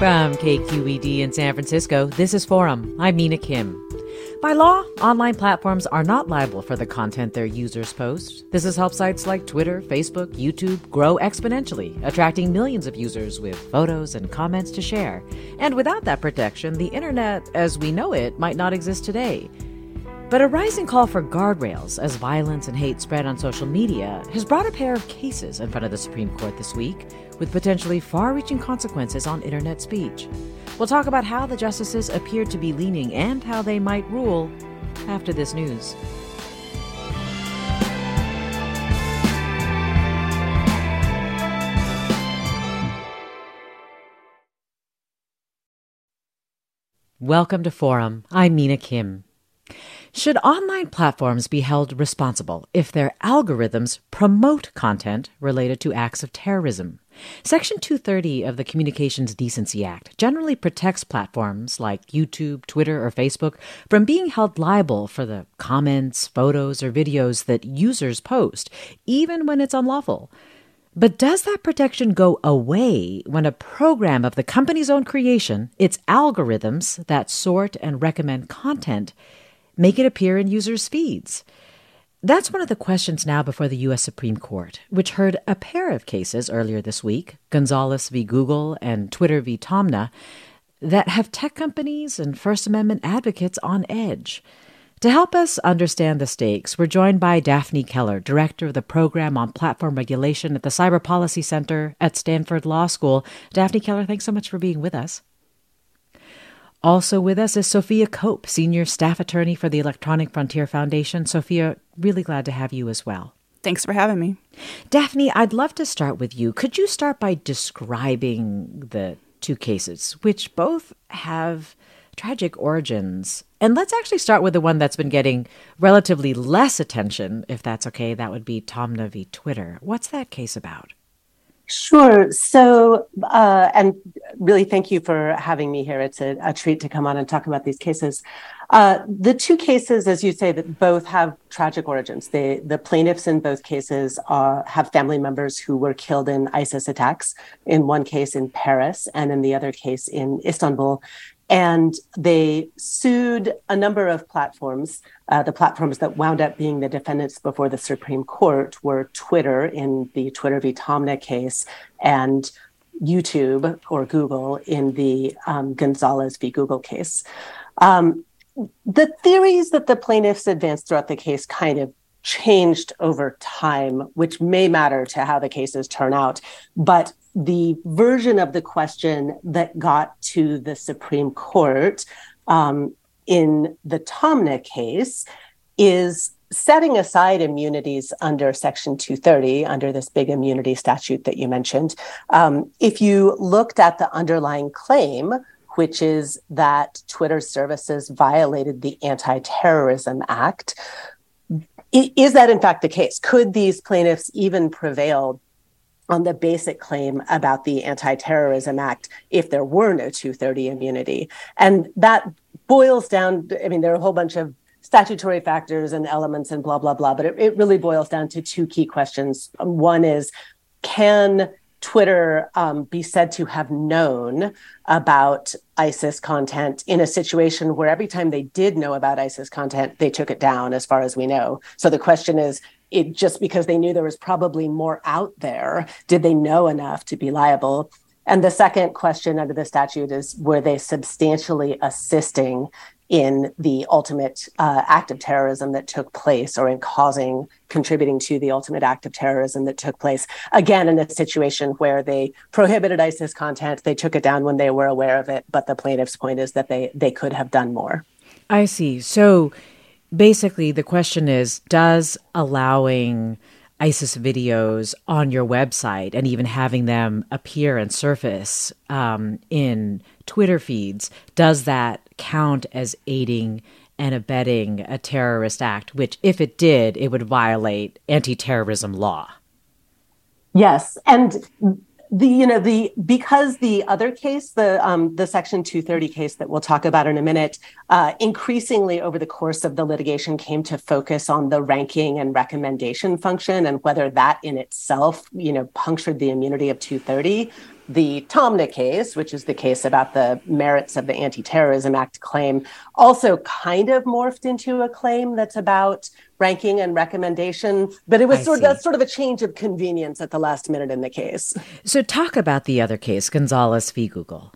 From KQED in San Francisco, this is Forum. I'm Mina Kim. By law, online platforms are not liable for the content their users post. This has helped sites like Twitter, Facebook, YouTube grow exponentially, attracting millions of users with photos and comments to share. And without that protection, the internet as we know it might not exist today. But a rising call for guardrails as violence and hate spread on social media has brought a pair of cases in front of the Supreme Court this week with potentially far reaching consequences on internet speech. We'll talk about how the justices appear to be leaning and how they might rule after this news. Welcome to Forum. I'm Mina Kim. Should online platforms be held responsible if their algorithms promote content related to acts of terrorism? Section 230 of the Communications Decency Act generally protects platforms like YouTube, Twitter, or Facebook from being held liable for the comments, photos, or videos that users post, even when it's unlawful. But does that protection go away when a program of the company's own creation, its algorithms that sort and recommend content, make it appear in users' feeds? That's one of the questions now before the U.S. Supreme Court, which heard a pair of cases earlier this week Gonzalez v. Google and Twitter v. Taamneh that have tech companies and First Amendment advocates on edge. To help us understand the stakes, we're joined by Daphne Keller, director of the program on platform regulation at the Cyber Policy Center at Stanford Law School. Daphne Keller, thanks so much for being with us. Also with us is Sophia Cope, Senior Staff Attorney for the Electronic Frontier Foundation. Sophia, really glad to have you as well. Thanks for having me. Daphne, I'd love to start with you. Could you start by describing the two cases, which both have tragic origins? And let's actually start with the one that's been getting relatively less attention, if that's okay. That would be Taamneh v. Twitter. What's that case about? Sure. So, uh, and really thank you for having me here. It's a, a, treat to come on and talk about these cases. Uh, the two cases, as you say, that both have tragic origins. They, the plaintiffs in both cases are, have family members who were killed in ISIS attacks, in one case in Paris and in the other case in Istanbul. And they sued a number of platforms. Uh, the platforms that wound up being the defendants before the Supreme Court were Twitter in the Twitter v. Taamneh case and YouTube or Google in the um, Gonzalez v. Google case. Um, the theories that the plaintiffs advanced throughout the case kind of changed over time, which may matter to how the cases turn out. But the version of the question that got to the Supreme Court um, in the Taamneh case is setting aside immunities under Section 230, under this big immunity statute that you mentioned. Um, if you looked at the underlying claim, which is that Twitter services violated the Anti Terrorism Act. Is that in fact the case? Could these plaintiffs even prevail on the basic claim about the Anti Terrorism Act if there were no 230 immunity? And that boils down, I mean, there are a whole bunch of statutory factors and elements and blah, blah, blah, but it, it really boils down to two key questions. One is can Twitter um, be said to have known about ISIS content in a situation where every time they did know about ISIS content, they took it down, as far as we know. So the question is, it just because they knew there was probably more out there, did they know enough to be liable? And the second question under the statute is, were they substantially assisting in the ultimate uh, act of terrorism that took place or in causing, contributing to the ultimate act of terrorism that took place. Again, in a situation where they prohibited ISIS content, they took it down when they were aware of it, but the plaintiff's point is that they, they could have done more. I see. So basically, the question is Does allowing ISIS videos on your website and even having them appear and surface um, in Twitter feeds, does that count as aiding and abetting a terrorist act, which, if it did, it would violate anti terrorism law? Yes. And the you know the because the other case the um the section 230 case that we'll talk about in a minute uh increasingly over the course of the litigation came to focus on the ranking and recommendation function and whether that in itself you know punctured the immunity of 230 the Taamneh case, which is the case about the merits of the Anti Terrorism Act claim, also kind of morphed into a claim that's about ranking and recommendation. But it was sort of that's sort of a change of convenience at the last minute in the case. So, talk about the other case, Gonzalez v. Google.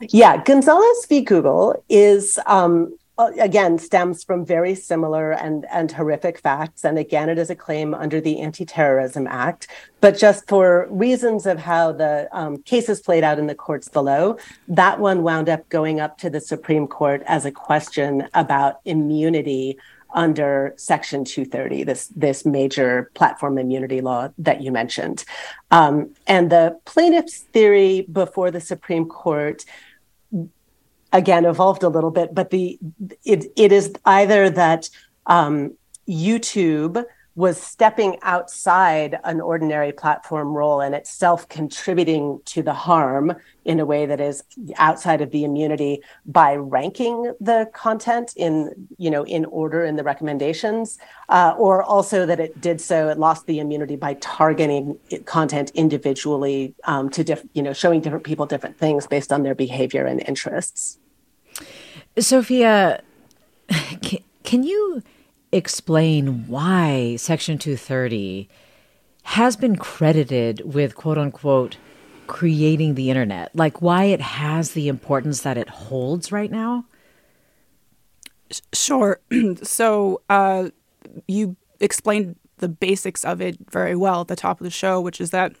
Yeah, Gonzalez v. Google is um, again stems from very similar and and horrific facts. And again it is a claim under the anti-terrorism act. But just for reasons of how the um, cases played out in the courts below that one wound up going up to the supreme court as a question about immunity under section 230 this this major platform immunity law that you mentioned. Um, and the plaintiff's theory before the supreme court again evolved a little bit, but the it it is either that um, YouTube was stepping outside an ordinary platform role and itself contributing to the harm in a way that is outside of the immunity by ranking the content in you know in order in the recommendations uh, or also that it did so it lost the immunity by targeting content individually um, to diff- you know showing different people different things based on their behavior and interests. Sophia, can, can you explain why Section 230 has been credited with quote unquote creating the internet? Like why it has the importance that it holds right now? Sure. so uh, you explained the basics of it very well at the top of the show, which is that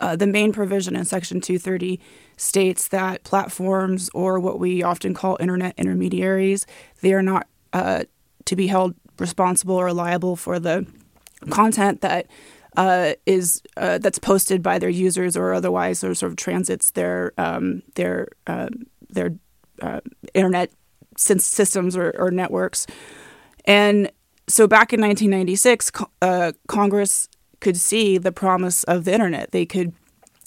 uh, the main provision in Section 230 states that platforms, or what we often call internet intermediaries, they are not uh, to be held responsible or liable for the content that uh, is uh, that's posted by their users or otherwise or sort of transits their um, their uh, their uh, internet systems or, or, networks. And so back in 1996, uh, Congress could see the promise of the internet. They could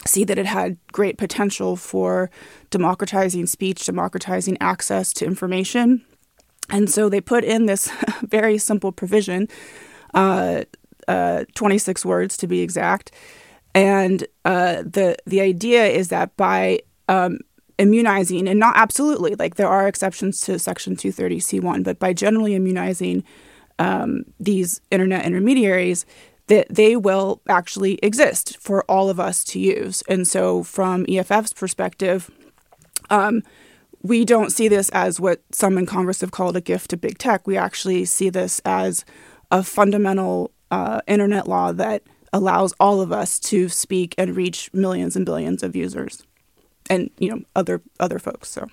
see that it had great potential for democratizing speech, democratizing access to information. And so they put in this very simple provision, uh, uh, 26 words to be exact. And uh, the the idea is that by um, immunizing, and not absolutely, like there are exceptions to Section 230C1, but by generally immunizing um, these internet intermediaries, that they will actually exist for all of us to use. And so, from EFF's perspective, um, we don't see this as what some in Congress have called a gift to big tech. We actually see this as a fundamental uh, internet law that allows all of us to speak and reach millions and billions of users, and you know other other folks. So,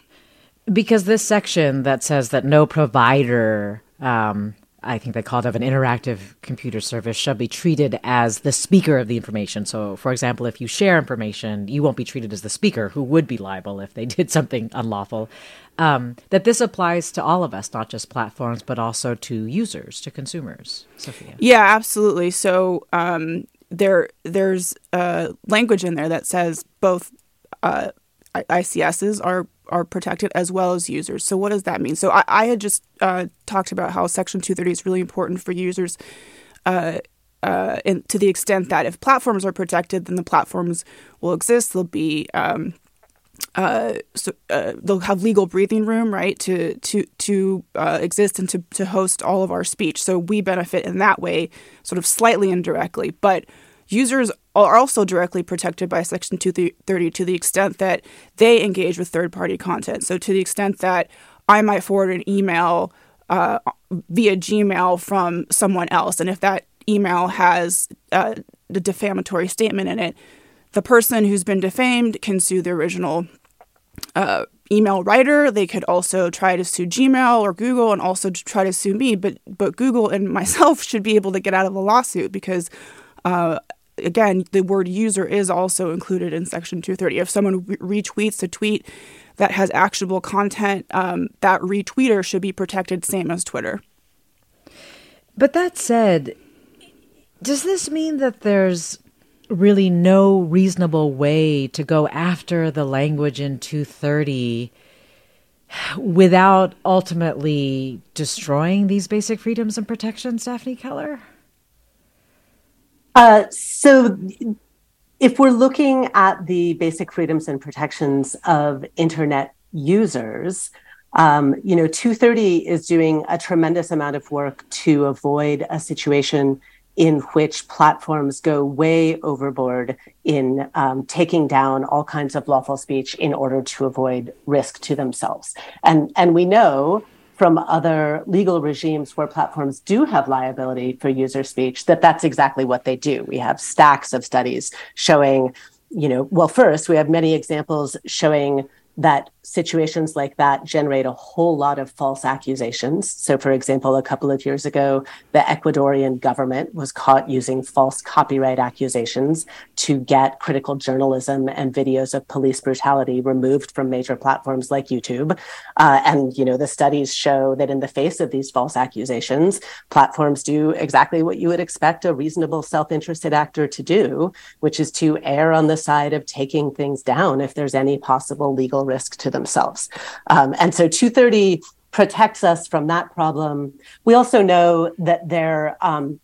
because this section that says that no provider um, I think they called of an interactive computer service, shall be treated as the speaker of the information. So, for example, if you share information, you won't be treated as the speaker, who would be liable if they did something unlawful. Um, that this applies to all of us, not just platforms, but also to users, to consumers. Sophia. Yeah, absolutely. So um, there, there's uh, language in there that says both uh, ICSs are are protected as well as users. So what does that mean? So I, I had just uh, talked about how Section 230 is really important for users. Uh, uh, and to the extent that if platforms are protected, then the platforms will exist. They'll be um, uh, so, uh, they'll have legal breathing room, right, to to to uh, exist and to to host all of our speech. So we benefit in that way, sort of slightly indirectly. But users are also directly protected by Section 230 to the extent that they engage with third party content. So, to the extent that I might forward an email uh, via Gmail from someone else, and if that email has uh, the defamatory statement in it, the person who's been defamed can sue the original uh, email writer. They could also try to sue Gmail or Google and also try to sue me. But but Google and myself should be able to get out of the lawsuit because uh, again, the word user is also included in Section 230. If someone re- retweets a tweet that has actionable content, um, that retweeter should be protected, same as Twitter. But that said, does this mean that there's really no reasonable way to go after the language in 230 without ultimately destroying these basic freedoms and protections, Daphne Keller? Uh, so, if we're looking at the basic freedoms and protections of internet users, um, you know, 230 is doing a tremendous amount of work to avoid a situation in which platforms go way overboard in um, taking down all kinds of lawful speech in order to avoid risk to themselves. And and we know from other legal regimes where platforms do have liability for user speech that that's exactly what they do. We have stacks of studies showing, you know, well, first, we have many examples showing that situations like that generate a whole lot of false accusations. So, for example, a couple of years ago, the Ecuadorian government was caught using false copyright accusations to get critical journalism and videos of police brutality removed from major platforms like YouTube. Uh, and, you know, the studies show that in the face of these false accusations, platforms do exactly what you would expect a reasonable self interested actor to do, which is to err on the side of taking things down if there's any possible legal risk to themselves. Um, and so 230 protects us from that problem. We also know that there, um,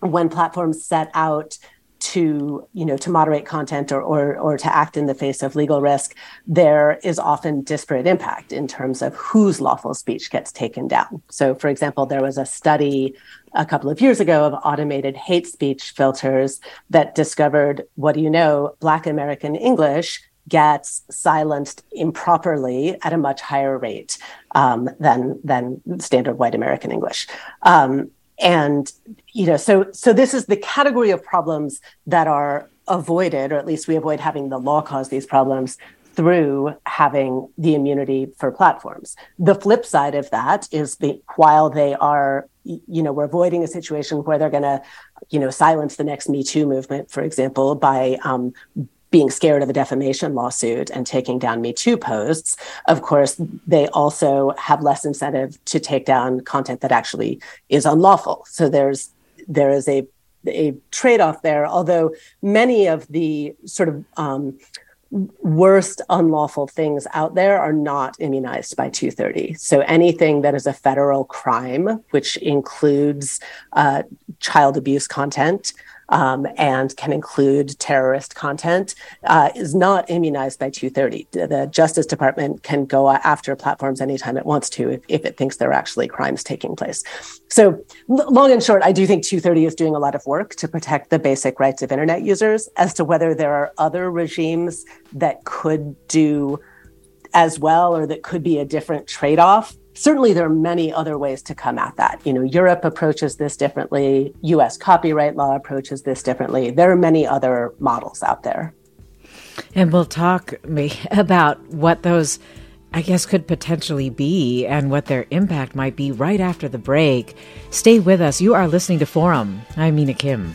when platforms set out to you know to moderate content or, or or to act in the face of legal risk there is often disparate impact in terms of whose lawful speech gets taken down so for example there was a study a couple of years ago of automated hate speech filters that discovered what do you know black american english gets silenced improperly at a much higher rate um, than than standard white American English. Um, and you know, so so this is the category of problems that are avoided, or at least we avoid having the law cause these problems through having the immunity for platforms. The flip side of that is the while they are you know we're avoiding a situation where they're going to you know silence the next me too movement for example by um, being scared of a defamation lawsuit and taking down Me Too posts, of course, they also have less incentive to take down content that actually is unlawful. So there's there is a a trade-off there. Although many of the sort of um, worst unlawful things out there are not immunized by 230. So anything that is a federal crime, which includes uh, child abuse content, um, and can include terrorist content uh, is not immunized by 230. The Justice Department can go after platforms anytime it wants to if, if it thinks there are actually crimes taking place. So, long and short, I do think 230 is doing a lot of work to protect the basic rights of internet users. As to whether there are other regimes that could do as well or that could be a different trade off, certainly there are many other ways to come at that. You know, Europe approaches this differently, US copyright law approaches this differently. There are many other models out there. And we'll talk about what those I guess, could potentially be and what their impact might be right after the break. Stay with us. You are listening to Forum. I'm Mina Kim.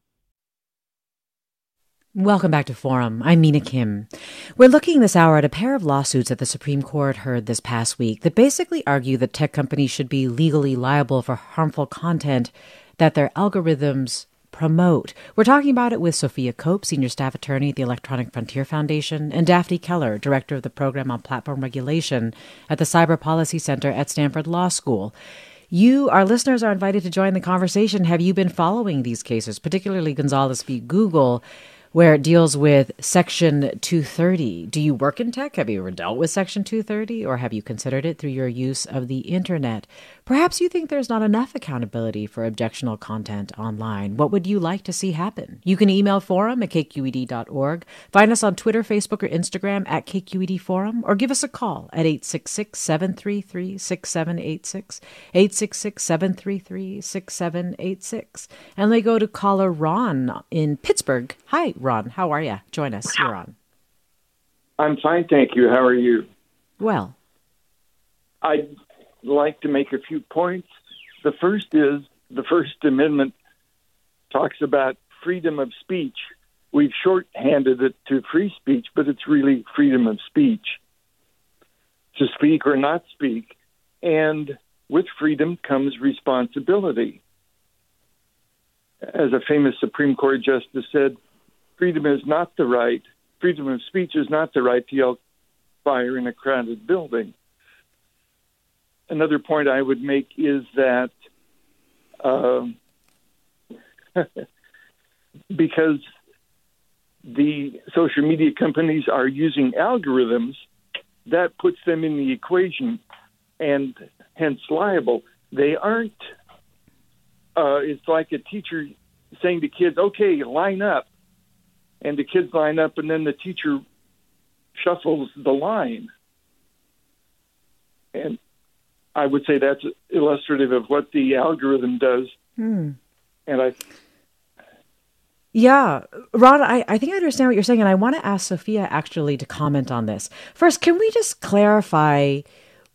Welcome back to Forum. I'm Mina Kim. We're looking this hour at a pair of lawsuits that the Supreme Court heard this past week that basically argue that tech companies should be legally liable for harmful content that their algorithms promote. We're talking about it with Sophia Cope, Senior Staff Attorney at the Electronic Frontier Foundation, and Daphne Keller, Director of the Program on Platform Regulation at the Cyber Policy Center at Stanford Law School. You, our listeners, are invited to join the conversation. Have you been following these cases, particularly Gonzalez v. Google? Where it deals with Section 230. Do you work in tech? Have you ever dealt with Section 230 or have you considered it through your use of the internet? Perhaps you think there's not enough accountability for objectionable content online. What would you like to see happen? You can email forum at kqed.org, find us on Twitter, Facebook, or Instagram at KQED Forum, or give us a call at 866 733 6786, 866 733 6786. And they go to caller Ron in Pittsburgh. Hi, Ron. How are you? Join us. You're on. I'm fine, thank you. How are you? Well, I'd like to make a few points. The first is the First Amendment talks about freedom of speech. We've shorthanded it to free speech, but it's really freedom of speech to speak or not speak. And with freedom comes responsibility. As a famous Supreme Court justice said, freedom is not the right, freedom of speech is not the right to yell fire in a crowded building. Another point I would make is that um, because the social media companies are using algorithms, that puts them in the equation and hence liable. They aren't. Uh, it's like a teacher saying to kids, "Okay, line up," and the kids line up, and then the teacher shuffles the line. And I would say that's illustrative of what the algorithm does. Hmm. And I. Yeah, Ron, I, I think I understand what you're saying, and I want to ask Sophia actually to comment on this. First, can we just clarify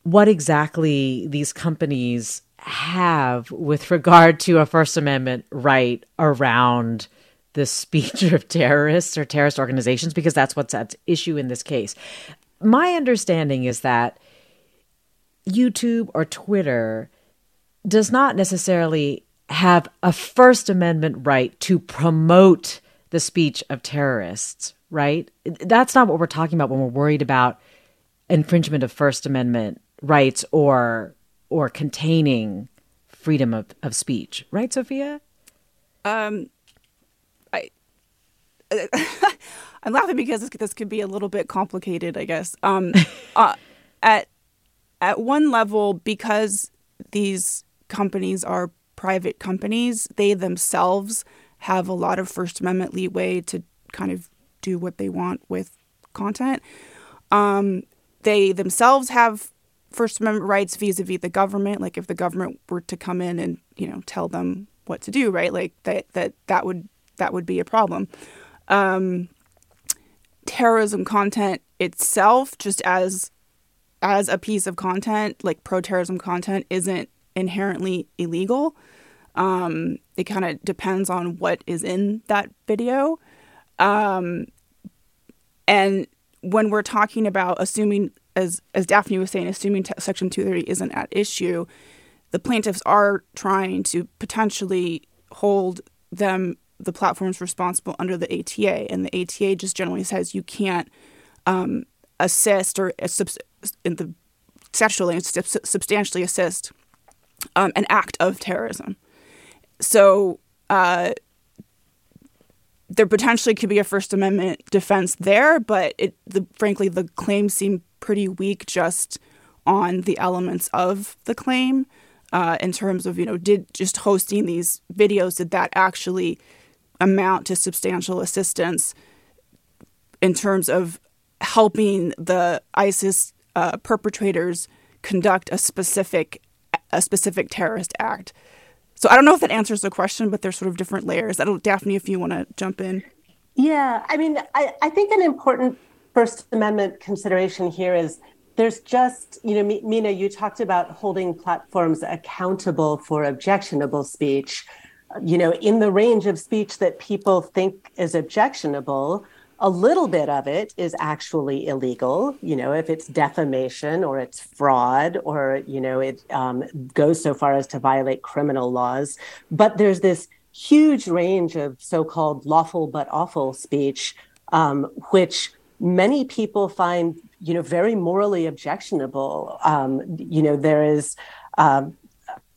what exactly these companies have with regard to a First Amendment right around the speech of terrorists or terrorist organizations because that's what's at issue in this case. My understanding is that YouTube or Twitter does not necessarily have a First Amendment right to promote the speech of terrorists, right? That's not what we're talking about when we're worried about infringement of First Amendment rights or or containing freedom of, of speech, right, Sophia? Um, I I'm laughing because this, this could be a little bit complicated, I guess. Um, uh, at at one level, because these companies are private companies, they themselves have a lot of First Amendment leeway to kind of do what they want with content. Um, they themselves have First Amendment rights vis-a-vis the government. Like if the government were to come in and you know tell them what to do, right? Like that that that would that would be a problem um, terrorism content itself, just as as a piece of content, like pro terrorism content, isn't inherently illegal. Um, it kind of depends on what is in that video. Um, and when we're talking about assuming, as as Daphne was saying, assuming t- Section 230 isn't at issue, the plaintiffs are trying to potentially hold them, the platforms, responsible under the ATA, and the ATA just generally says you can't um, assist or uh, in the statutory substantially assist um, an act of terrorism. So uh, there potentially could be a First Amendment defense there, but it, the, frankly, the claims seem pretty weak just on the elements of the claim. Uh, in terms of you know, did just hosting these videos did that actually amount to substantial assistance in terms of helping the ISIS uh, perpetrators conduct a specific a specific terrorist act? So I don't know if that answers the question, but there's sort of different layers. I don't, Daphne, if you want to jump in. Yeah, I mean, I, I think an important First Amendment consideration here is there's just, you know, Mina, you talked about holding platforms accountable for objectionable speech. You know, in the range of speech that people think is objectionable, a little bit of it is actually illegal you know if it's defamation or it's fraud or you know it um, goes so far as to violate criminal laws. But there's this huge range of so-called lawful but awful speech um, which many people find you know very morally objectionable. Um, you know there is um,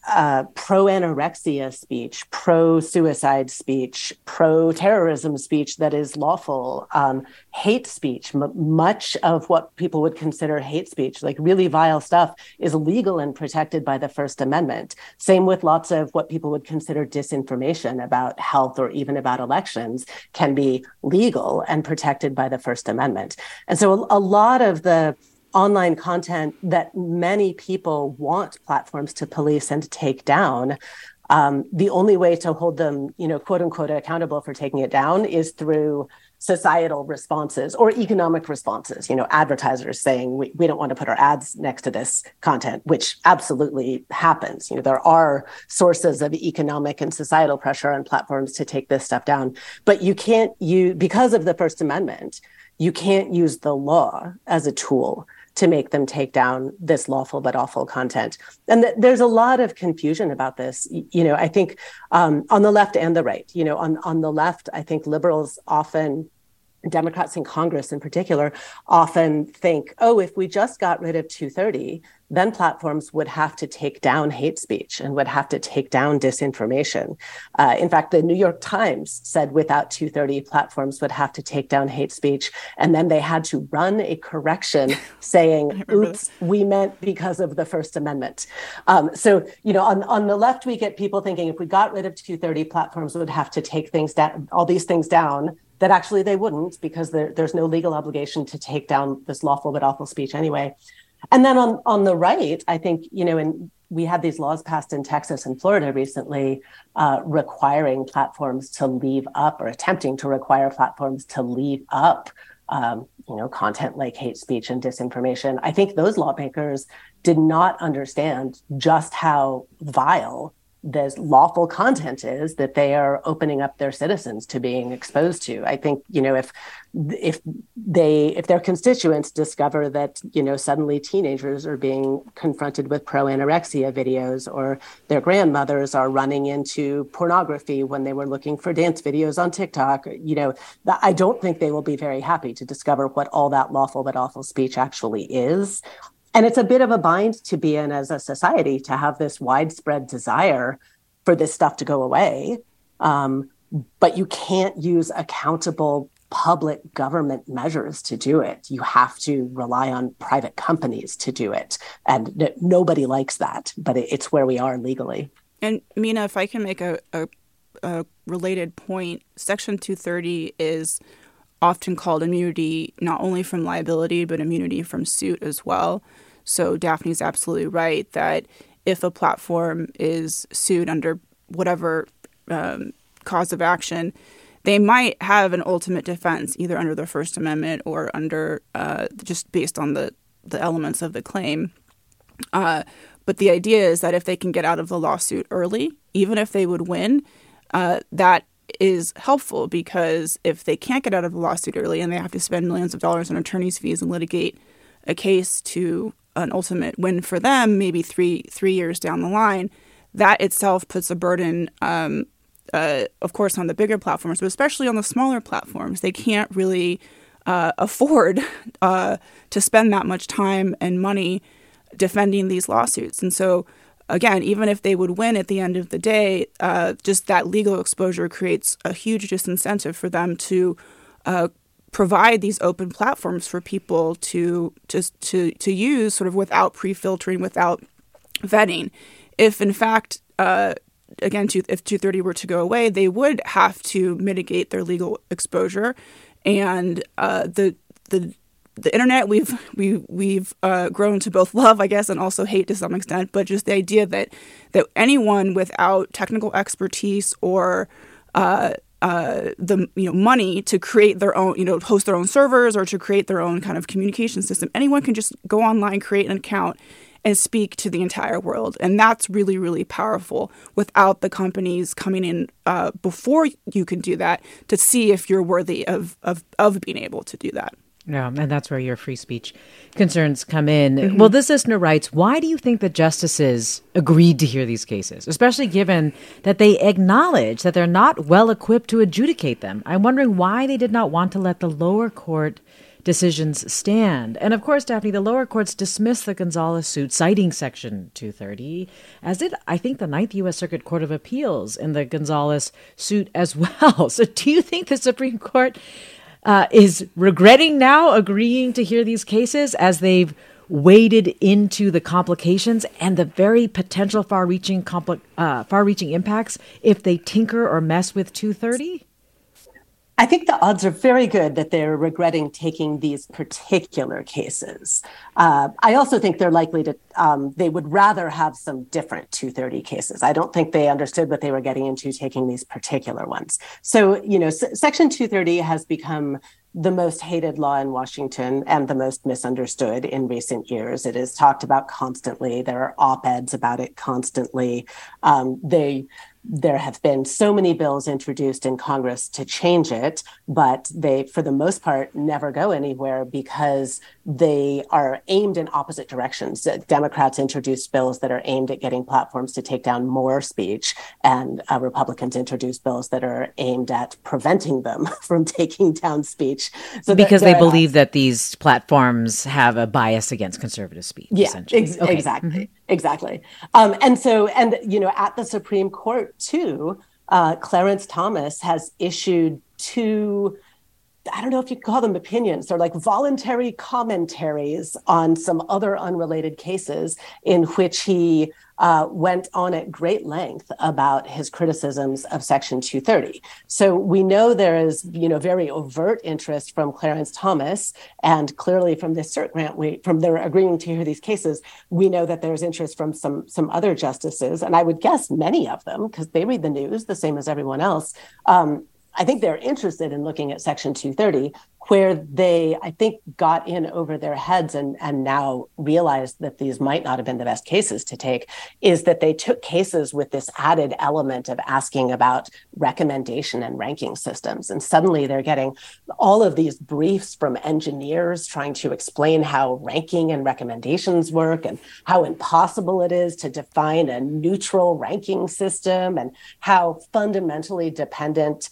uh, pro anorexia speech, pro suicide speech, pro terrorism speech that is lawful, um, hate speech. M- much of what people would consider hate speech, like really vile stuff, is legal and protected by the First Amendment. Same with lots of what people would consider disinformation about health or even about elections can be legal and protected by the First Amendment. And so a, a lot of the online content that many people want platforms to police and to take down. Um, the only way to hold them, you know, quote unquote, accountable for taking it down is through societal responses or economic responses. You know, advertisers saying we, we don't want to put our ads next to this content, which absolutely happens. You know, there are sources of economic and societal pressure on platforms to take this stuff down, but you can't use because of the First Amendment. You can't use the law as a tool to make them take down this lawful but awful content. And th- there's a lot of confusion about this. You know, I think um, on the left and the right. You know, on on the left, I think liberals often Democrats in Congress in particular often think, oh, if we just got rid of 230, then platforms would have to take down hate speech and would have to take down disinformation. Uh, in fact, the New York Times said without 230, platforms would have to take down hate speech. And then they had to run a correction saying, oops, we meant because of the First Amendment. Um, so, you know, on, on the left, we get people thinking if we got rid of 230, platforms would have to take things down, all these things down that actually they wouldn't because there, there's no legal obligation to take down this lawful but awful speech anyway. And then on on the right, I think you know, and we had these laws passed in Texas and Florida recently, uh, requiring platforms to leave up or attempting to require platforms to leave up, um, you know, content like hate speech and disinformation. I think those lawmakers did not understand just how vile this lawful content is that they are opening up their citizens to being exposed to. I think you know if if they if their constituents discover that you know suddenly teenagers are being confronted with pro anorexia videos or their grandmothers are running into pornography when they were looking for dance videos on tiktok you know i don't think they will be very happy to discover what all that lawful but awful speech actually is and it's a bit of a bind to be in as a society to have this widespread desire for this stuff to go away. Um, but you can't use accountable public government measures to do it. You have to rely on private companies to do it. And n- nobody likes that, but it, it's where we are legally. And Mina, if I can make a, a, a related point, Section 230 is often called immunity not only from liability, but immunity from suit as well. So Daphne's absolutely right that if a platform is sued under whatever um, cause of action, they might have an ultimate defense, either under the First Amendment or under uh, just based on the, the elements of the claim. Uh, but the idea is that if they can get out of the lawsuit early, even if they would win, uh, that is helpful because if they can't get out of the lawsuit early and they have to spend millions of dollars on attorney's fees and litigate a case to an ultimate win for them, maybe three three years down the line, that itself puts a burden, um, uh, of course, on the bigger platforms, but especially on the smaller platforms. They can't really uh, afford uh, to spend that much time and money defending these lawsuits, and so again, even if they would win at the end of the day, uh, just that legal exposure creates a huge disincentive for them to uh, provide these open platforms for people to just to to use, sort of without pre-filtering, without vetting. If in fact, uh, again, if 230 were to go away, they would have to mitigate their legal exposure, and uh, the the the internet we've we we've uh, grown to both love, I guess, and also hate to some extent. But just the idea that that anyone without technical expertise or uh, uh, the you know money to create their own you know host their own servers or to create their own kind of communication system, anyone can just go online, create an account, and speak to the entire world, and that's really really powerful. Without the companies coming in uh, before you can do that to see if you're worthy of of of being able to do that. Yeah, and that's where your free speech concerns come in. Mm-hmm. Well, this listener writes, why do you think the justices agreed to hear these cases, especially given that they acknowledge that they're not well equipped to adjudicate them? I'm wondering why they did not want to let the lower court decisions stand. And of course, Daphne, the lower courts dismissed the Gonzalez suit, citing Section 230, as did, I think, the Ninth U.S. Circuit Court of Appeals in the Gonzalez suit as well. So do you think the Supreme Court uh, is regretting now agreeing to hear these cases as they've waded into the complications and the very potential far-reaching compli- uh, far-reaching impacts if they tinker or mess with 230 I think the odds are very good that they're regretting taking these particular cases. Uh, I also think they're likely to, um, they would rather have some different 230 cases. I don't think they understood what they were getting into taking these particular ones. So, you know, S- Section 230 has become the most hated law in Washington and the most misunderstood in recent years. It is talked about constantly. There are op eds about it constantly. Um, they there have been so many bills introduced in Congress to change it, but they, for the most part, never go anywhere because they are aimed in opposite directions. Democrats introduced bills that are aimed at getting platforms to take down more speech, and uh, Republicans introduced bills that are aimed at preventing them from taking down speech. So because they believe that these platforms have a bias against conservative speech. Yeah, ex- okay. exactly. Mm-hmm. Exactly. Um, and so, and, you know, at the Supreme Court, too, uh, Clarence Thomas has issued two I don't know if you call them opinions. They're like voluntary commentaries on some other unrelated cases in which he uh, went on at great length about his criticisms of Section 230. So we know there is, you know, very overt interest from Clarence Thomas, and clearly from this cert grant, we from their agreeing to hear these cases, we know that there's interest from some some other justices, and I would guess many of them because they read the news the same as everyone else. Um, I think they're interested in looking at Section 230 where they, I think, got in over their heads and, and now realized that these might not have been the best cases to take, is that they took cases with this added element of asking about recommendation and ranking systems. And suddenly they're getting all of these briefs from engineers trying to explain how ranking and recommendations work and how impossible it is to define a neutral ranking system and how fundamentally dependent,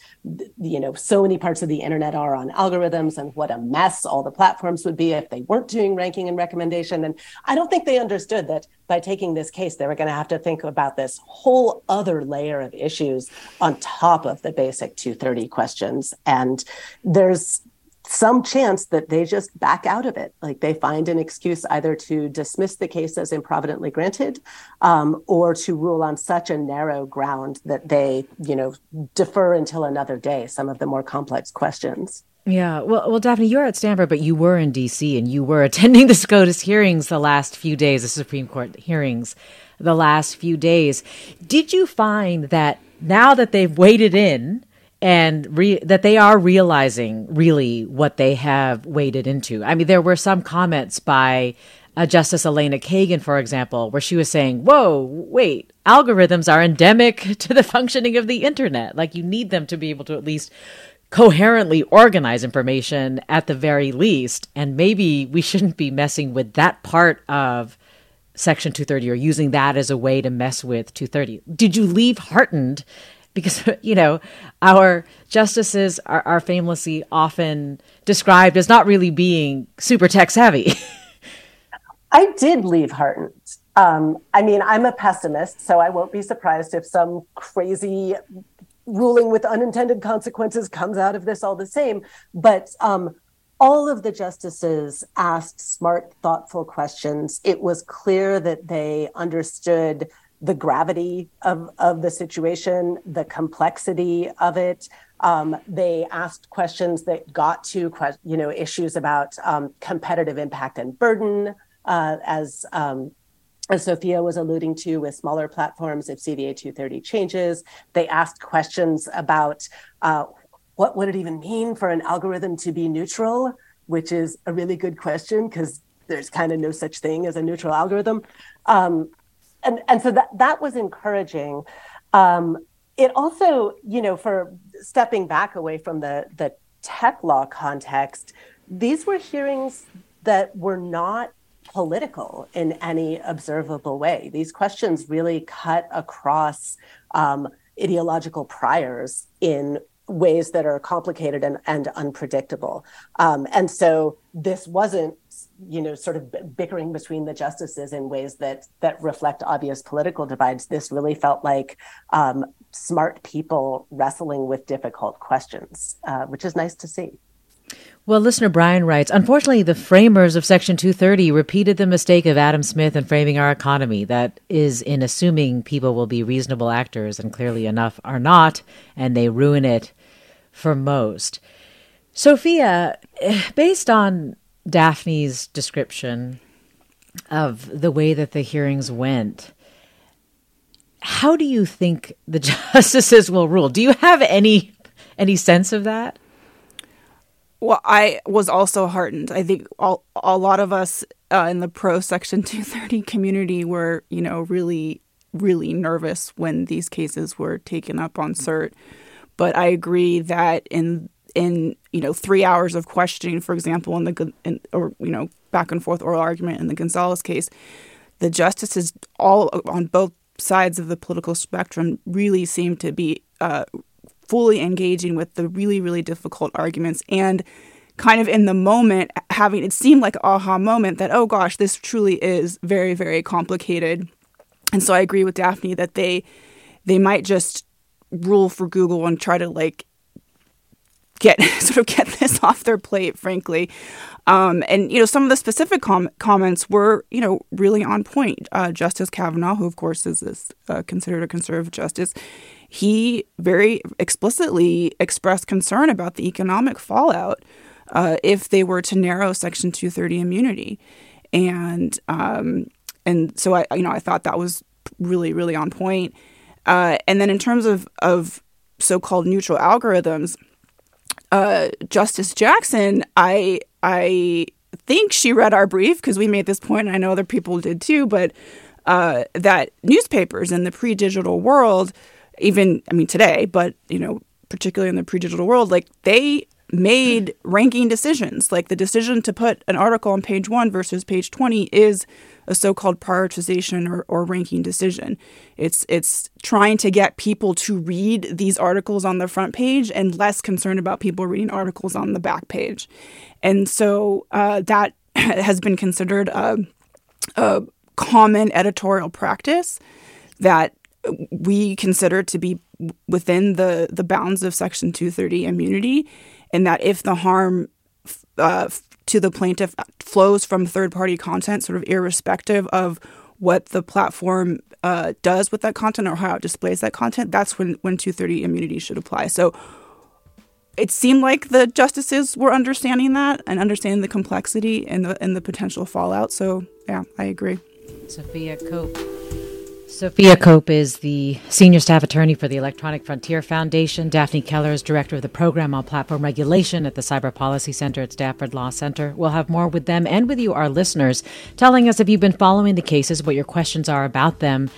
you know, so many parts of the internet are on algorithms and what a mess all the platforms would be if they weren't doing ranking and recommendation. And I don't think they understood that by taking this case, they were going to have to think about this whole other layer of issues on top of the basic 230 questions. And there's some chance that they just back out of it. Like they find an excuse either to dismiss the case as improvidently granted um, or to rule on such a narrow ground that they, you know, defer until another day some of the more complex questions. Yeah, well, well, Daphne, you're at Stanford, but you were in D.C. and you were attending the SCOTUS hearings the last few days, the Supreme Court hearings the last few days. Did you find that now that they've waded in and re- that they are realizing really what they have waded into? I mean, there were some comments by uh, Justice Elena Kagan, for example, where she was saying, Whoa, wait, algorithms are endemic to the functioning of the internet. Like, you need them to be able to at least coherently organize information at the very least. And maybe we shouldn't be messing with that part of Section 230 or using that as a way to mess with 230. Did you leave heartened? Because, you know, our justices are, are famously often described as not really being super tech savvy. I did leave heartened. Um, I mean, I'm a pessimist, so I won't be surprised if some crazy ruling with unintended consequences comes out of this all the same. But um, all of the justices asked smart, thoughtful questions. It was clear that they understood the gravity of, of the situation, the complexity of it. Um, they asked questions that got to you know issues about um, competitive impact and burden, uh, as um, as Sophia was alluding to with smaller platforms, if CDA 230 changes, they asked questions about uh, what would it even mean for an algorithm to be neutral, which is a really good question because there's kind of no such thing as a neutral algorithm. Um, and, and so that, that was encouraging. Um, it also, you know, for stepping back away from the, the tech law context, these were hearings that were not political in any observable way. These questions really cut across um, ideological priors in ways that are complicated and, and unpredictable. Um, and so this wasn't, you know, sort of bickering between the justices in ways that that reflect obvious political divides. This really felt like um, smart people wrestling with difficult questions, uh, which is nice to see. Well, listener Brian writes Unfortunately, the framers of Section 230 repeated the mistake of Adam Smith in framing our economy that is, in assuming people will be reasonable actors, and clearly enough are not, and they ruin it for most. Sophia, eh, based on Daphne's description of the way that the hearings went, how do you think the justices will rule? Do you have any any sense of that? Well, I was also heartened. I think all, a lot of us uh, in the pro Section 230 community were, you know, really, really nervous when these cases were taken up on cert. But I agree that in in you know three hours of questioning, for example, in the in, or you know back and forth oral argument in the Gonzalez case, the justices all on both sides of the political spectrum really seemed to be uh, fully engaging with the really, really difficult arguments and kind of in the moment having it seem like aha moment that, oh gosh, this truly is very, very complicated. And so I agree with Daphne that they they might just rule for Google and try to like get sort of get this off their plate, frankly. Um, and you know, some of the specific com- comments were you know really on point. Uh, justice Kavanaugh, who of course is this, uh, considered a conservative justice, he very explicitly expressed concern about the economic fallout uh, if they were to narrow Section 230 immunity, and um, and so I you know I thought that was really really on point. Uh, and then in terms of of so-called neutral algorithms, uh, Justice Jackson, I I think she read our brief because we made this point. And I know other people did too, but uh, that newspapers in the pre-digital world even I mean today, but you know, particularly in the pre-digital world, like they made ranking decisions. Like the decision to put an article on page one versus page 20 is a so-called prioritization or, or ranking decision. It's it's trying to get people to read these articles on the front page and less concerned about people reading articles on the back page. And so uh, that has been considered a, a common editorial practice that we consider to be within the the bounds of Section 230 immunity, and that if the harm uh, to the plaintiff flows from third party content, sort of irrespective of what the platform uh, does with that content or how it displays that content, that's when when 230 immunity should apply. So. It seemed like the justices were understanding that and understanding the complexity and the and the potential fallout. So yeah, I agree. Sophia Cope. Sophia Cope is the senior staff attorney for the Electronic Frontier Foundation. Daphne Keller is director of the program on platform regulation at the Cyber Policy Center at Stanford Law Center. We'll have more with them and with you, our listeners, telling us if you've been following the cases, what your questions are about them.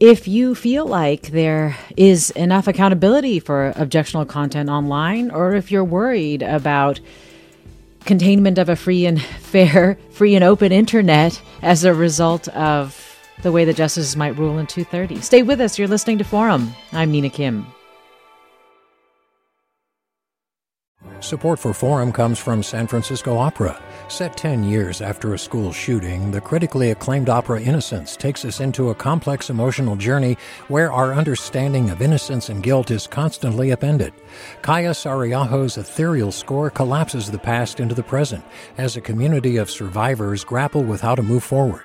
If you feel like there is enough accountability for objectionable content online, or if you're worried about containment of a free and fair, free and open internet as a result of the way the justices might rule in 230. Stay with us. You're listening to Forum. I'm Mina Kim. Support for Forum comes from San Francisco Opera. Set 10 years after a school shooting, the critically acclaimed opera Innocence takes us into a complex emotional journey where our understanding of innocence and guilt is constantly upended. Kaija Saariaho's ethereal score collapses the past into the present as a community of survivors grapple with how to move forward.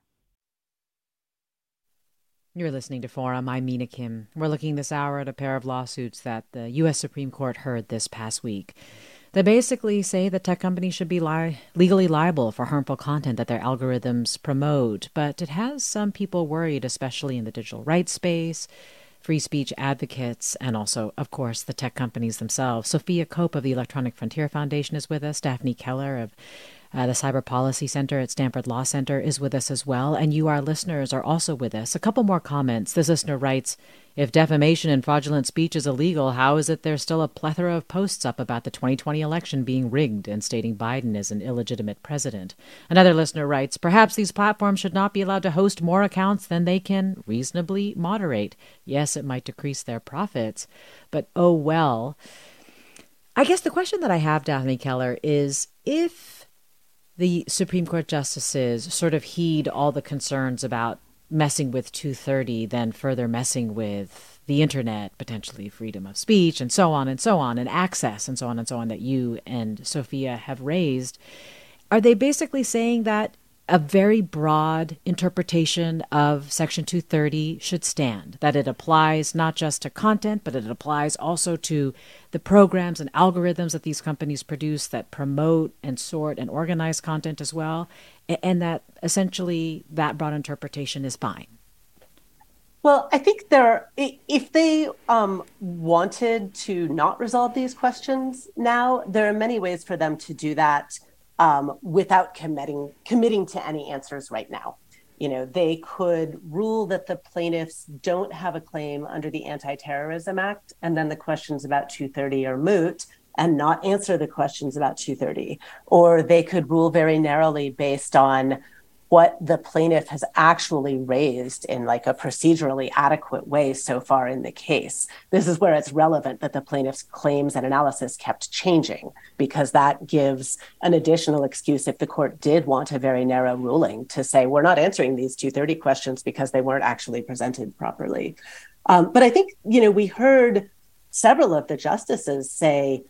You're listening to Forum. I'm Mina Kim. We're looking this hour at a pair of lawsuits that the U.S. Supreme Court heard this past week. They basically say that tech companies should be li- legally liable for harmful content that their algorithms promote, but it has some people worried, especially in the digital rights space, free speech advocates, and also, of course, the tech companies themselves. Sophia Cope of the Electronic Frontier Foundation is with us. Daphne Keller of uh, the Cyber Policy Center at Stanford Law Center is with us as well, and you, our listeners, are also with us. A couple more comments. This listener writes If defamation and fraudulent speech is illegal, how is it there's still a plethora of posts up about the 2020 election being rigged and stating Biden is an illegitimate president? Another listener writes Perhaps these platforms should not be allowed to host more accounts than they can reasonably moderate. Yes, it might decrease their profits, but oh well. I guess the question that I have, Daphne Keller, is if the Supreme Court justices sort of heed all the concerns about messing with 230, then further messing with the internet, potentially freedom of speech, and so on and so on, and access, and so on and so on, that you and Sophia have raised. Are they basically saying that a very broad interpretation of Section 230 should stand, that it applies not just to content, but it applies also to the programs and algorithms that these companies produce that promote and sort and organize content as well, and that essentially that broad interpretation is fine. Well, I think there, if they um, wanted to not resolve these questions now, there are many ways for them to do that um, without committing committing to any answers right now. You know, they could rule that the plaintiffs don't have a claim under the Anti-Terrorism Act, and then the questions about 230 are moot and not answer the questions about 230. Or they could rule very narrowly based on what the plaintiff has actually raised in like a procedurally adequate way so far in the case. This is where it's relevant that the plaintiff's claims and analysis kept changing because that gives an additional excuse if the court did want a very narrow ruling to say we're not answering these 230 questions because they weren't actually presented properly. Um, but I think you know we heard several of the justices say,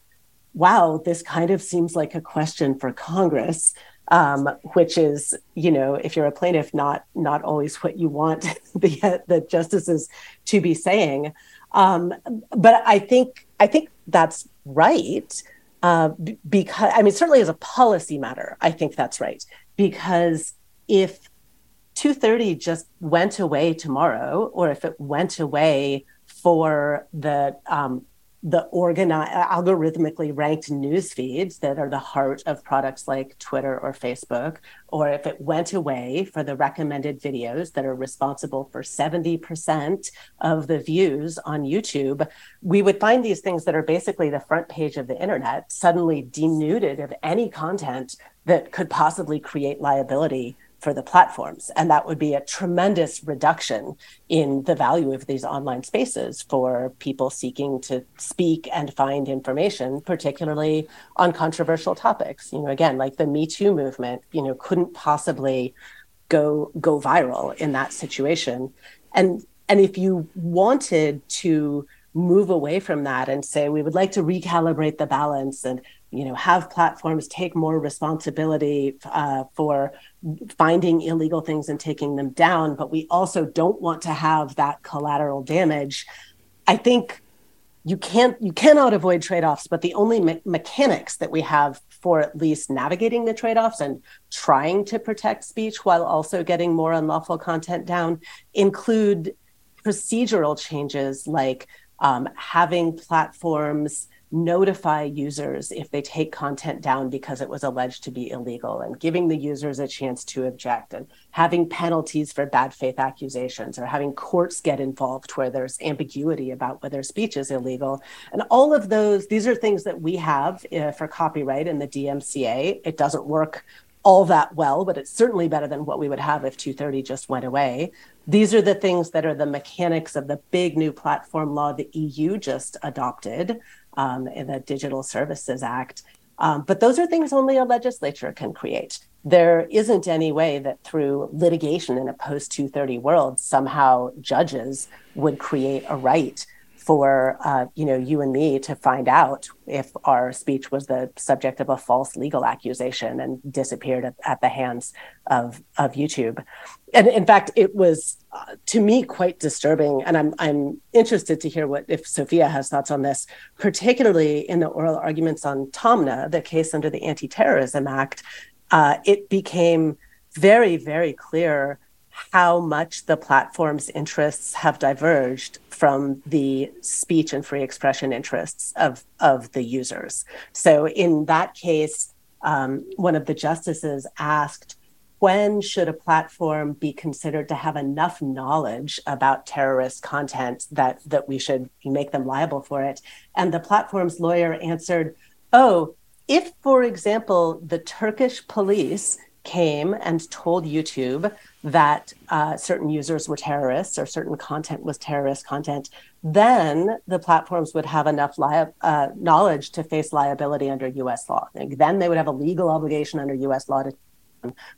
"Wow, this kind of seems like a question for Congress." Um, which is, you know, if you're a plaintiff, not not always what you want the the justices to be saying. Um, but I think I think that's right uh, because I mean certainly as a policy matter, I think that's right because if 230 just went away tomorrow, or if it went away for the um, the organized, uh, algorithmically ranked news feeds that are the heart of products like Twitter or Facebook, or if it went away for the recommended videos that are responsible for 70% of the views on YouTube, we would find these things that are basically the front page of the internet suddenly denuded of any content that could possibly create liability for the platforms. And that would be a tremendous reduction in the value of these online spaces for people seeking to speak and find information, particularly on controversial topics. You know, again, like the Me Too movement, you know, couldn't possibly go go viral in that situation. And and if you wanted to move away from that and say we would like to recalibrate the balance and you know have platforms take more responsibility uh, for finding illegal things and taking them down but we also don't want to have that collateral damage. I think you can't you cannot avoid trade-offs but the only me- mechanics that we have for at least navigating the trade-offs and trying to protect speech while also getting more unlawful content down include procedural changes like um, having platforms notify users if they take content down because it was alleged to be illegal and giving the users a chance to object and having penalties for bad faith accusations or having courts get involved where there's ambiguity about whether speech is illegal. And all of those these are things that we have uh, for copyright in the DMCA it doesn't work all that well but it's certainly better than what we would have if 230 just went away. These are the things that are the mechanics of the big new platform law the EU just adopted um, in the Digital Services Act. Um, but those are things only a legislature can create. There isn't any way that through litigation in a post 230 world, somehow judges would create a right for uh, you know you and me to find out if our speech was the subject of a false legal accusation and disappeared at, at the hands of of YouTube. And in fact, it was uh, to me quite disturbing. And I'm I'm interested to hear what if Sophia has thoughts on this, particularly in the oral arguments on Taamneh, the case under the Anti-Terrorism Act. Uh, it became very very clear how much the platform's interests have diverged from the speech and free expression interests of, of the users. So, in that case, um, one of the justices asked, when should a platform be considered to have enough knowledge about terrorist content that, that we should make them liable for it? And the platform's lawyer answered, oh, if, for example, the Turkish police came and told YouTube that uh, certain users were terrorists or certain content was terrorist content, then the platforms would have enough li- uh, knowledge to face liability under US law. Then they would have a legal obligation under US law to,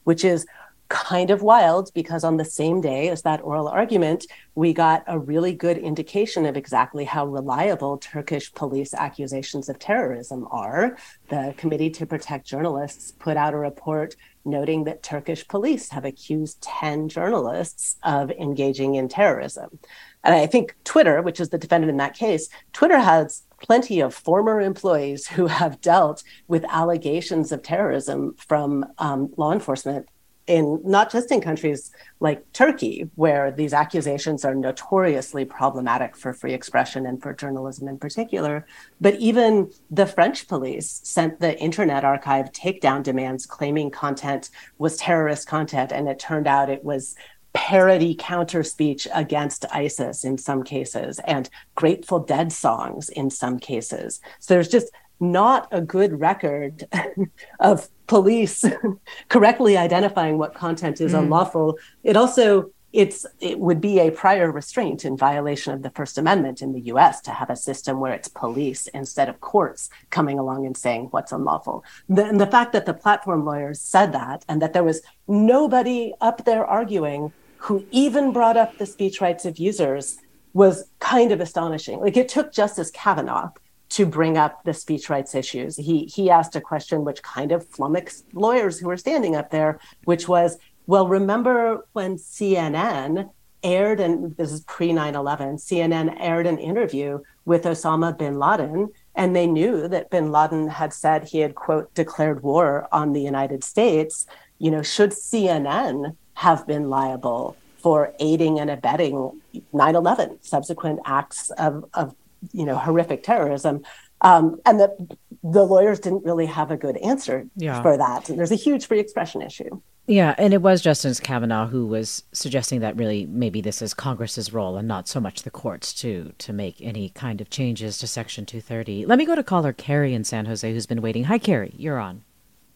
which is kind of wild because on the same day as that oral argument, we got a really good indication of exactly how reliable Turkish police accusations of terrorism are. The Committee to Protect Journalists put out a report noting that Turkish police have accused 10 journalists of engaging in terrorism. And I think Twitter, which is the defendant in that case, Twitter has plenty of former employees who have dealt with allegations of terrorism from um, law enforcement in not just in countries like Turkey, where these accusations are notoriously problematic for free expression and for journalism in particular, but even the French police sent the Internet Archive takedown demands claiming content was terrorist content, and it turned out it was parody counter speech against ISIS in some cases and Grateful Dead songs in some cases. So there's just not a good record of police correctly identifying what content is mm. unlawful. It also it's it would be a prior restraint in violation of the First Amendment in the U.S. to have a system where it's police instead of courts coming along and saying what's unlawful. The, and the fact that the platform lawyers said that and that there was nobody up there arguing who even brought up the speech rights of users was kind of astonishing. Like it took Justice Kavanaugh to bring up the speech rights issues. He he asked a question which kind of flummoxed lawyers who were standing up there, which was, well, remember when CNN aired and this is pre 9/11, CNN aired an interview with Osama bin Laden and they knew that bin Laden had said he had quote declared war on the United States, you know, should CNN have been liable for aiding and abetting 9/11 subsequent acts of of you know horrific terrorism um, and that the lawyers didn't really have a good answer yeah. for that and there's a huge free expression issue yeah, and it was Justice Kavanaugh who was suggesting that really maybe this is Congress's role and not so much the courts to to make any kind of changes to Section 230. Let me go to caller Carrie in San Jose who's been waiting. Hi, Carrie, you're on.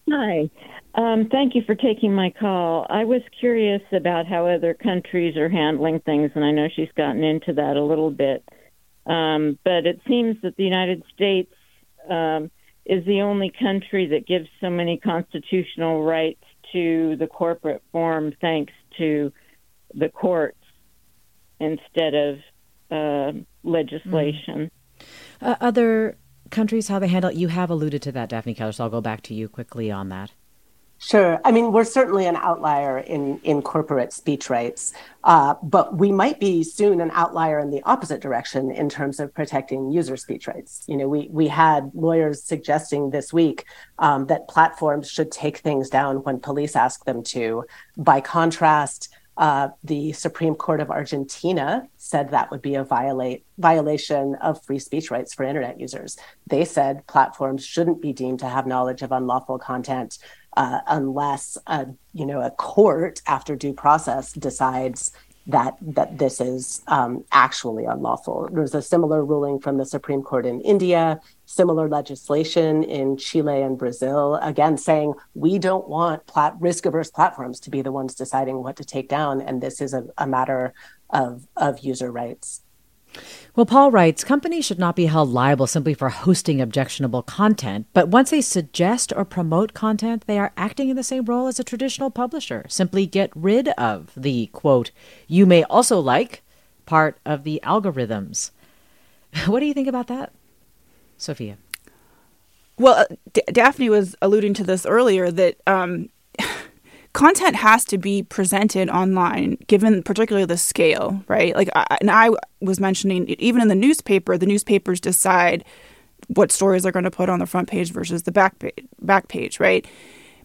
Hi. Um, thank you for taking my call. I was curious about how other countries are handling things, and I know she's gotten into that a little bit. Um, but it seems that the United States um, is the only country that gives so many constitutional rights to the corporate form thanks to the courts instead of uh, legislation. Mm. Uh, other countries, how they handle it, you have alluded to that, Daphne Keller, so I'll go back to you quickly on that. Sure. I mean, we're certainly an outlier in, in corporate speech rights, uh, but we might be soon an outlier in the opposite direction in terms of protecting user speech rights. You know, we, we had lawyers suggesting this week um, that platforms should take things down when police ask them to. By contrast, uh, the Supreme Court of Argentina said that would be a violate violation of free speech rights for internet users. They said platforms shouldn't be deemed to have knowledge of unlawful content uh, unless a you know a court after due process decides that that this is um, actually unlawful. There's a similar ruling from the Supreme Court in India, similar legislation in Chile and Brazil, again saying we don't want plat- risk-averse platforms to be the ones deciding what to take down, and this is a, a matter of of user rights. Well, Paul writes companies should not be held liable simply for hosting objectionable content, but once they suggest or promote content, they are acting in the same role as a traditional publisher. Simply get rid of the quote, you may also like part of the algorithms. What do you think about that, Sophia? Well, uh, D- Daphne was alluding to this earlier that um, content has to be presented online given particularly the scale right? Like I, and i was mentioning even in the newspaper the newspapers decide what stories they're going to put on the front page versus the back page, back page right?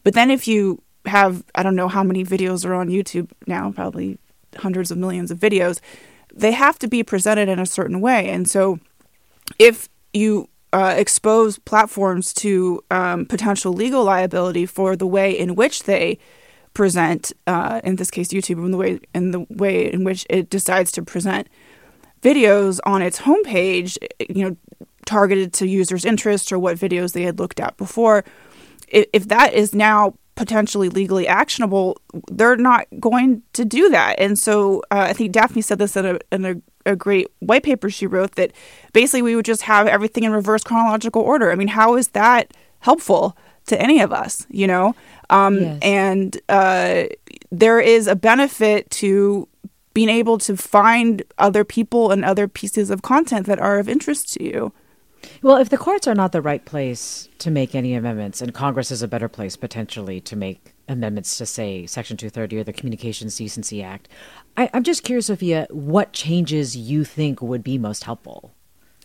But then if you have i don't know how many videos are on youtube now probably hundreds of millions of videos they have to be presented in a certain way. And so if you uh, expose platforms to um, potential legal liability for the way in which they present, uh, in this case, YouTube, in the way in the way in which it decides to present videos on its homepage, you know, targeted to users' interests or what videos they had looked at before. If, that is now potentially legally actionable, they're not going to do that. And so uh, I think Daphne said this in a, in a a great white paper she wrote that basically we would just have everything in reverse chronological order. I mean, how is that helpful to any of us, you know? Um, yes. And uh, there is a benefit to being able to find other people and other pieces of content that are of interest to you. Well, if the courts are not the right place to make any amendments, and Congress is a better place potentially to make amendments to, say, Section 230 or the Communications Decency Act, I, am just curious, Sophia, what changes you think would be most helpful?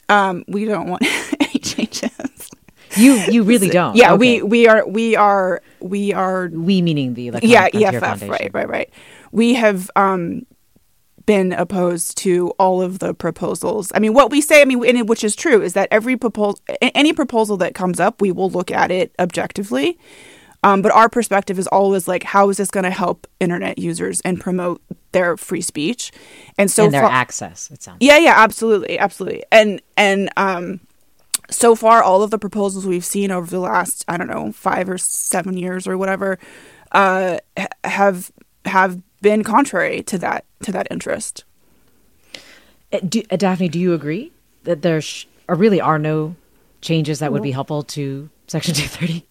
Um, we don't want any changes. You you really don't. Yeah, okay. we we are we are we are we meaning the yeah EFF Foundation. right right right. We have um been opposed to all of the proposals. I mean, what we say, I mean, and which is true, is that every proposal, any proposal that comes up, we will look at it objectively. Um, but our perspective is always like, how is this going to help internet users and promote their free speech? And so and their fa- access. It sounds. Yeah, yeah, absolutely, absolutely. And and um, so far, all of the proposals we've seen over the last, I don't know, five or seven years or whatever, uh, have have been contrary to that to that interest. Uh, do, uh, Daphne, do you agree that there sh- or really are no changes that would be helpful to Section 230?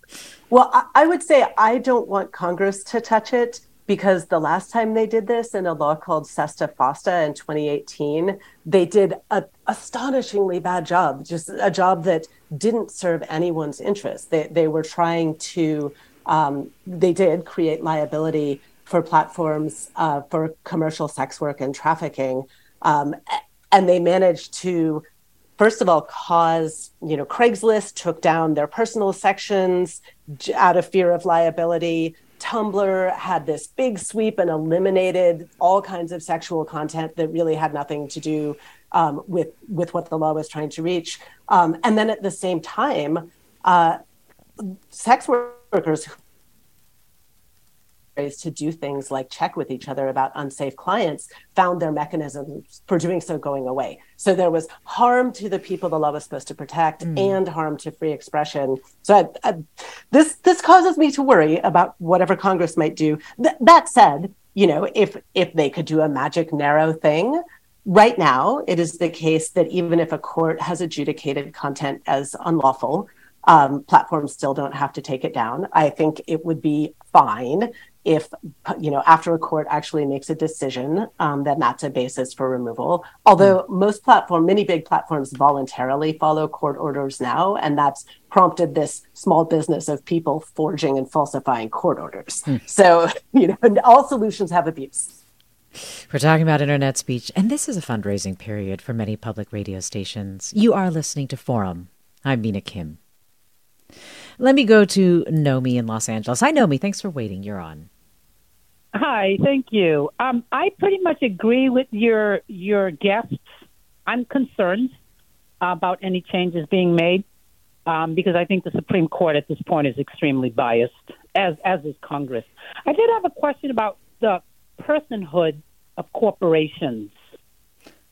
Well, I, I would say I don't want Congress to touch it because the last time they did this in a law called Sesta Fosta in 2018, they did an astonishingly bad job, just a job that didn't serve anyone's interest. They, they were trying to, um, they did create liability for platforms uh, for commercial sex work and trafficking. Um, and they managed to, first of all, cause, you know, Craigslist took down their personal sections out of fear of liability. Tumblr had this big sweep and eliminated all kinds of sexual content that really had nothing to do um, with with what the law was trying to reach. Um, and then at the same time, uh, sex workers to do things like check with each other about unsafe clients found their mechanisms for doing so going away. So there was harm to the people the law was supposed to protect mm. and harm to free expression. So I, I, this this causes me to worry about whatever Congress might do. Th- that said, you know, if if they could do a magic narrow thing, right now it is the case that even if a court has adjudicated content as unlawful, um, platforms still don't have to take it down. I think it would be fine if you know after a court actually makes a decision um, then that's a basis for removal although mm. most platform many big platforms voluntarily follow court orders now and that's prompted this small business of people forging and falsifying court orders mm. so you know all solutions have abuse we're talking about internet speech, and this is a fundraising period for many public radio stations. You are listening to Forum. I'm Mina Kim. Let me go to Nomi in Los Angeles. Hi, Nomi. Thanks for waiting. You're on. Hi, thank you. Um, I pretty much agree with your your guests. I'm concerned about any changes being made um, because I think the Supreme Court at this point is extremely biased, as as is Congress. I did have a question about the personhood of corporations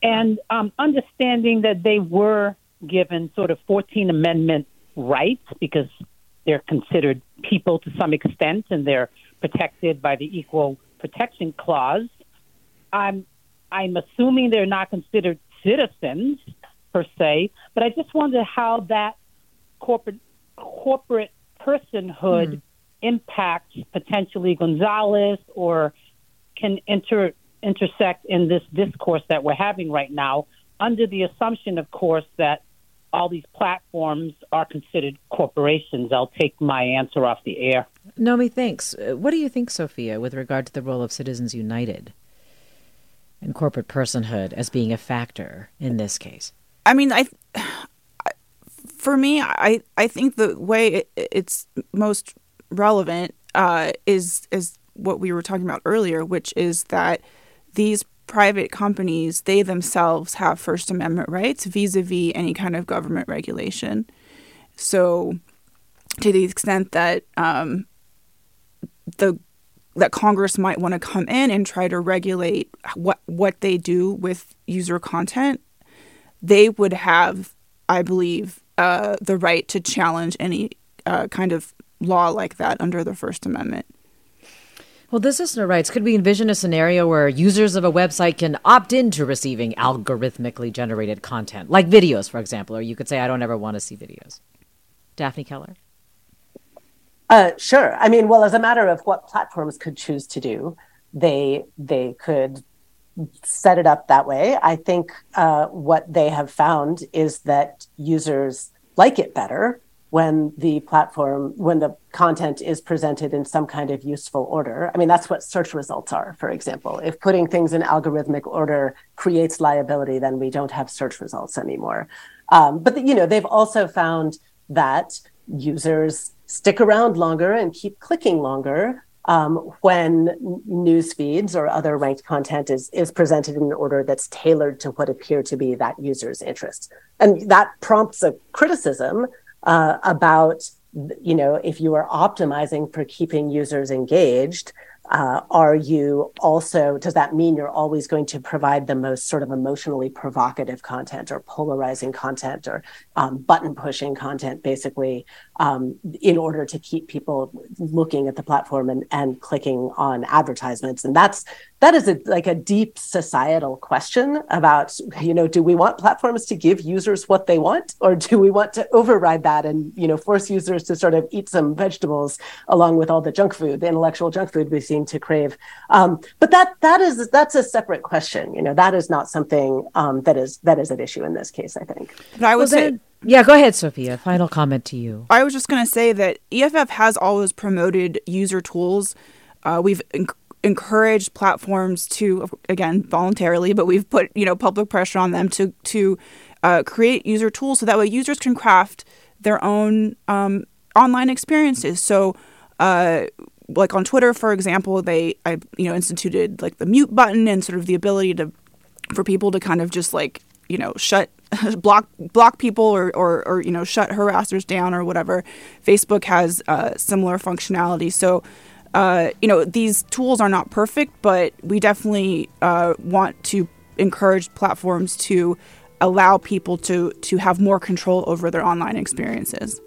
and um, understanding that they were given sort of 14th Amendment rights because they're considered people to some extent and they're protected by the Equal Protection Clause. I'm I'm assuming they're not considered citizens per se, but I just wonder how that corporate corporate personhood mm. impacts potentially Gonzalez or can inter intersect in this discourse that we're having right now under the assumption of course that all these platforms are considered corporations. I'll take my answer off the air. Nomi, thanks. Uh, what do you think, Sophia, with regard to the role of Citizens United and corporate personhood as being a factor in this case? I mean, I, for me, I I think the way it, it's most relevant uh, is is what we were talking about earlier, which is that these private companies, they themselves have First Amendment rights vis a vis any kind of government regulation. So, to the extent that um, the that Congress might want to come in and try to regulate what what they do with user content, they would have, I believe, uh, the right to challenge any uh, kind of law like that under the First Amendment. Well, this listener writes Could we envision a scenario where users of a website can opt into receiving algorithmically generated content, like videos, for example? Or you could say, I don't ever want to see videos. Daphne Keller? Uh, sure. I mean, well, as a matter of what platforms could choose to do, they they could set it up that way. I think uh, what they have found is that users like it better when the platform when the content is presented in some kind of useful order i mean that's what search results are for example if putting things in algorithmic order creates liability then we don't have search results anymore um, but the, you know they've also found that users stick around longer and keep clicking longer um, when news feeds or other ranked content is is presented in an order that's tailored to what appear to be that user's interests. And that prompts a criticism uh, about you know if you are optimizing for keeping users engaged uh, are you also does that mean you're always going to provide the most sort of emotionally provocative content or polarizing content or um, button pushing content basically um, in order to keep people looking at the platform and, and clicking on advertisements. And that's that is a, like a deep societal question about you know do we want platforms to give users what they want or do we want to override that and you know force users to sort of eat some vegetables along with all the junk food the intellectual junk food we seem to crave? Um, but that that is that's a separate question. You know that is not something um, that is that is an issue in this case i think. But i would well, say then, yeah, go ahead, Sophia. Final comment to you. I was just going to say that EFF has always promoted user tools. Uh, we've encouraged platforms to, again, voluntarily, but we've put you know public pressure on them to to uh, create user tools so that way users can craft their own um, online experiences. So. Uh, like on Twitter, for example, they I you know instituted like the mute button and sort of the ability to for people to kind of just like you know shut block block people or, or, or you know shut harassers down or whatever. Facebook has uh, similar functionality. So uh, you know, these tools are not perfect, but we definitely uh, want to encourage platforms to allow people to to have more control over their online experiences.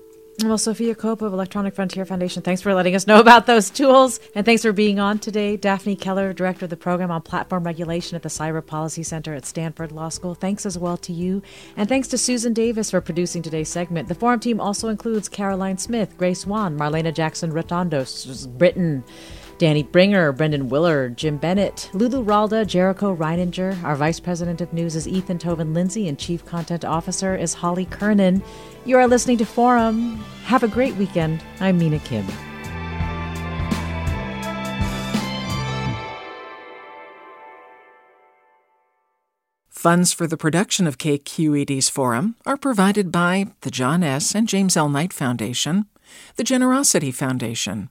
Well, Sophia Cope of Electronic Frontier Foundation, thanks for letting us know about those tools. And thanks for being on today. Daphne Keller, Director of the Program on Platform Regulation at the Cyber Policy Center at Stanford Law School. Thanks as well to you. And thanks to Susan Davis for producing today's segment. The Forum team also includes Caroline Smith, Grace Wan, Marlena Jackson Rotondo, Britain. Danny Bringer, Brendan Willard, Jim Bennett, Lulu Ralda, Jericho Reininger. Our Vice President of News is Ethan Toven Lindsey, and Chief Content Officer is Holly Kernan. You are listening to Forum. Have a great weekend. I'm Mina Kim. Funds for the production of KQED's Forum are provided by the John S. and James L. Knight Foundation, the Generosity Foundation,